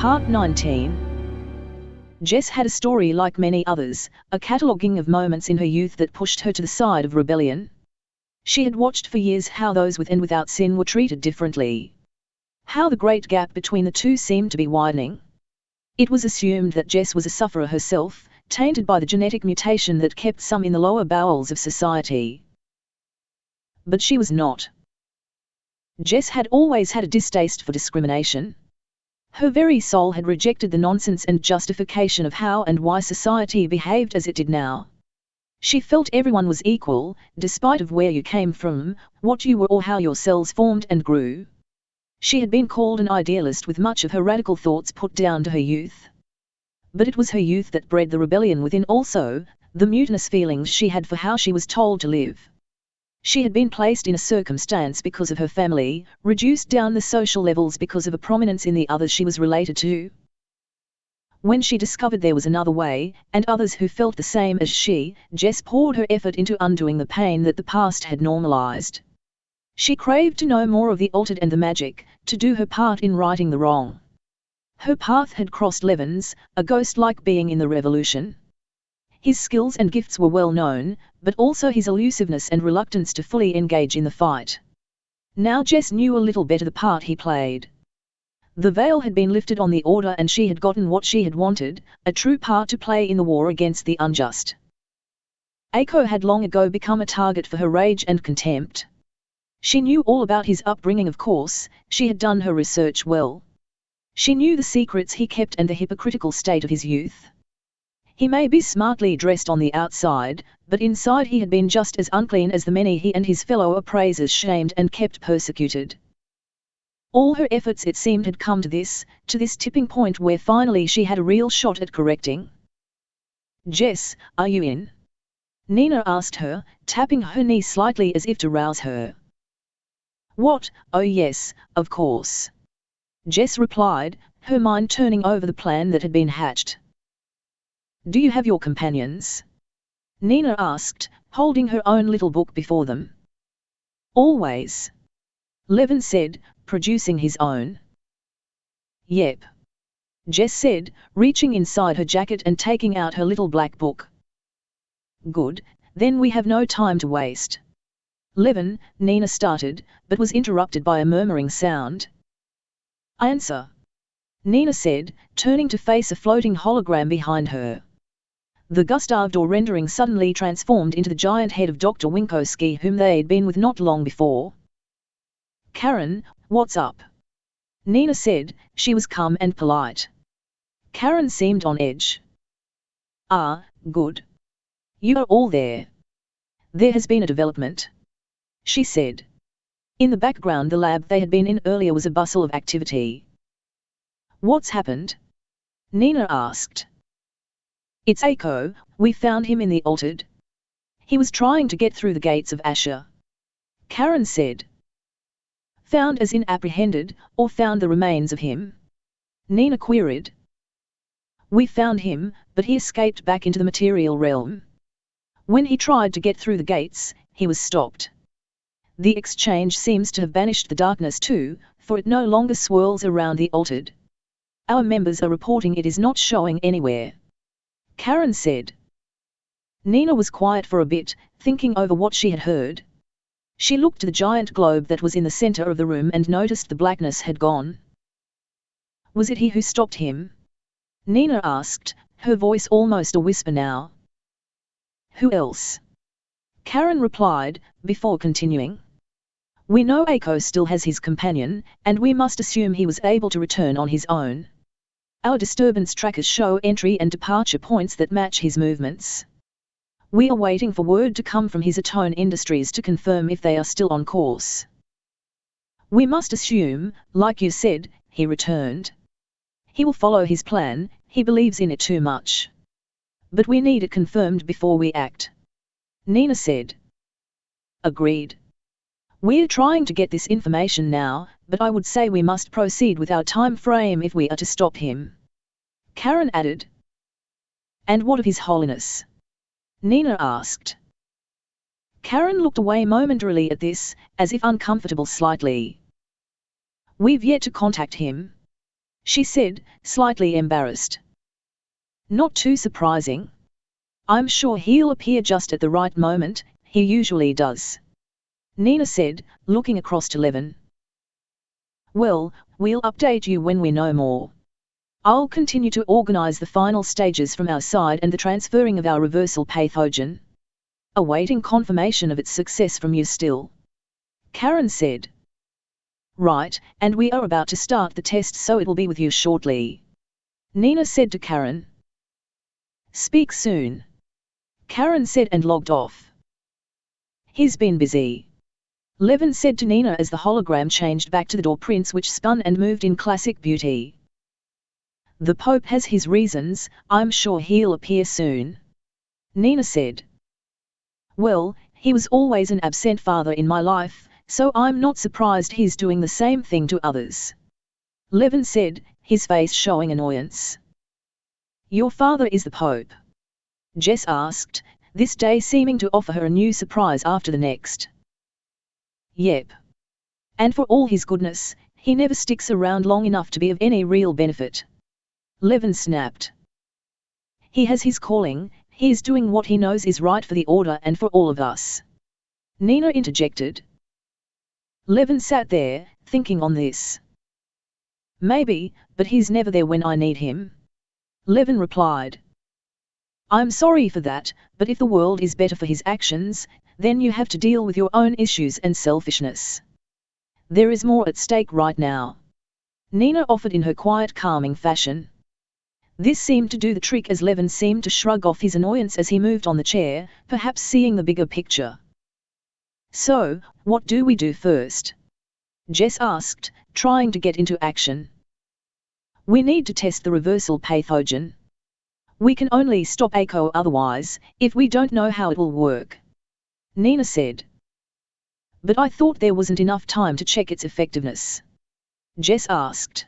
Part 19 Jess had a story like many others, a cataloguing of moments in her youth that pushed her to the side of rebellion. She had watched for years how those with and without sin were treated differently. How the great gap between the two seemed to be widening. It was assumed that Jess was a sufferer herself, tainted by the genetic mutation that kept some in the lower bowels of society. But she was not. Jess had always had a distaste for discrimination. Her very soul had rejected the nonsense and justification of how and why society behaved as it did now. She felt everyone was equal, despite of where you came from, what you were or how your cells formed and grew. She had been called an idealist with much of her radical thoughts put down to her youth. But it was her youth that bred the rebellion within also, the mutinous feelings she had for how she was told to live. She had been placed in a circumstance because of her family, reduced down the social levels because of a prominence in the others she was related to. When she discovered there was another way, and others who felt the same as she, Jess poured her effort into undoing the pain that the past had normalized. She craved to know more of the altered and the magic, to do her part in righting the wrong. Her path had crossed Levin's, a ghost-like being in the revolution. His skills and gifts were well known, but also his elusiveness and reluctance to fully engage in the fight. Now Jess knew a little better the part he played. The veil had been lifted on the order and she had gotten what she had wanted, a true part to play in the war against the unjust. Aiko had long ago become a target for her rage and contempt. She knew all about his upbringing of course, she had done her research well. She knew the secrets he kept and the hypocritical state of his youth. He may be smartly dressed on the outside, but inside he had been just as unclean as the many he and his fellow appraisers shamed and kept persecuted. All her efforts it seemed had come to this, to this tipping point where finally she had a real shot at correcting. Jess, are you in? Nina asked her, tapping her knee slightly as if to rouse her. What, oh yes, of course. Jess replied, her mind turning over the plan that had been hatched. Do you have your companions? Nina asked, holding her own little book before them. Always. Levin said, producing his own. Yep. Jess said, reaching inside her jacket and taking out her little black book. Good, then we have no time to waste. Levin, Nina started, but was interrupted by a murmuring sound. Answer. Nina said, turning to face a floating hologram behind her. The Gustave Doré rendering suddenly transformed into the giant head of Dr. Winkowski whom they'd been with not long before. Karen, what's up? Nina said, she was calm and polite. Karen seemed on edge. Ah, good. You are all there. There has been a development. She said. In the background the lab they had been in earlier was a bustle of activity. What's happened? Nina asked. It's Aiko, we found him in the altered. He was trying to get through the gates of Asher. Karen said. Found as in apprehended, or found the remains of him? Nina queried. We found him, but he escaped back into the material realm. When he tried to get through the gates, he was stopped. The exchange seems to have banished the darkness too, for it no longer swirls around the altered. Our members are reporting it is not showing anywhere. Karen said. Nina was quiet for a bit, thinking over what she had heard. She looked to the giant globe that was in the center of the room and noticed the blackness had gone. Was it he who stopped him? Nina asked, her voice almost a whisper now. Who else? Karen replied, before continuing. We know Aiko still has his companion, and we must assume he was able to return on his own. Our disturbance trackers show entry and departure points that match his movements. We are waiting for word to come from his Atone Industries to confirm if they are still on course. We must assume, like you said, he returned. He will follow his plan, he believes in it too much. But we need it confirmed before we act. Nina said. Agreed. We're trying to get this information now, but I would say we must proceed with our time frame if we are to stop him. Karen added. And what of His Holiness? Nina asked. Karen looked away momentarily at this, as if uncomfortable slightly. We've yet to contact him. She said, slightly embarrassed. Not too surprising. I'm sure he'll appear just at the right moment, he usually does. Nina said, looking across to Levin. Well, we'll update you when we know more. I'll continue to organize the final stages from our side and the transferring of our reversal pathogen. Awaiting confirmation of its success from you still. Karen said. Right, and we are about to start the test so it'll be with you shortly. Nina said to Karen. Speak soon. Karen said and logged off. He's been busy. Levin said to Nina as the hologram changed back to the Doré prints which spun and moved in classic beauty. The Pope has his reasons, I'm sure he'll appear soon. Nina said. Well, he was always an absent father in my life, so I'm not surprised he's doing the same thing to others. Levin said, his face showing annoyance. Your father is the Pope? Jess asked, this day seeming to offer her a new surprise after the next. Yep. And for all his goodness, he never sticks around long enough to be of any real benefit. Levin snapped. He has his calling, he is doing what he knows is right for the order and for all of us. Nina interjected. Levin sat there, thinking on this. Maybe, but he's never there when I need him. Levin replied. I'm sorry for that, but if the world is better for his actions, then you have to deal with your own issues and selfishness. There is more at stake right now. Nina offered in her quiet calming fashion. This seemed to do the trick as Levin seemed to shrug off his annoyance as he moved on the chair, perhaps seeing the bigger picture. So, what do we do first? Jess asked, trying to get into action. We need to test the reversal pathogen. We can only stop Aiko otherwise, if we don't know how it will work. Nina said. But I thought there wasn't enough time to check its effectiveness. Jess asked.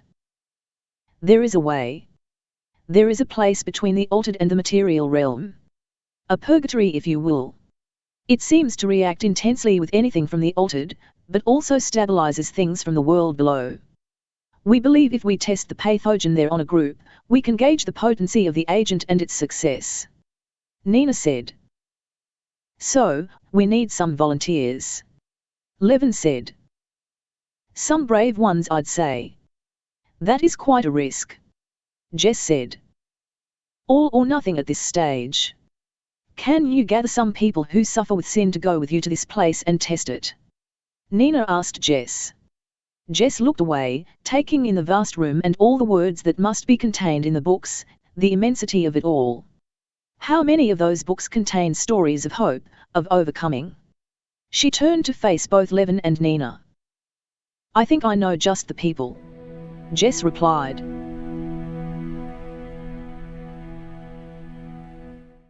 There is a way. There is a place between the altered and the material realm. A purgatory if you will. It seems to react intensely with anything from the altered, but also stabilizes things from the world below. We believe if we test the pathogen there on a group, we can gauge the potency of the agent and its success. Nina said. So, we need some volunteers. Levin said. Some brave ones I'd say. That is quite a risk. Jess said. All or nothing at this stage. Can you gather some people who suffer with sin to go with you to this place and test it? Nina asked Jess. Jess looked away, taking in the vast room and all the words that must be contained in the books, the immensity of it all. How many of those books contain stories of hope, of overcoming? She turned to face both Levin and Nina. I think I know just the people. Jess replied.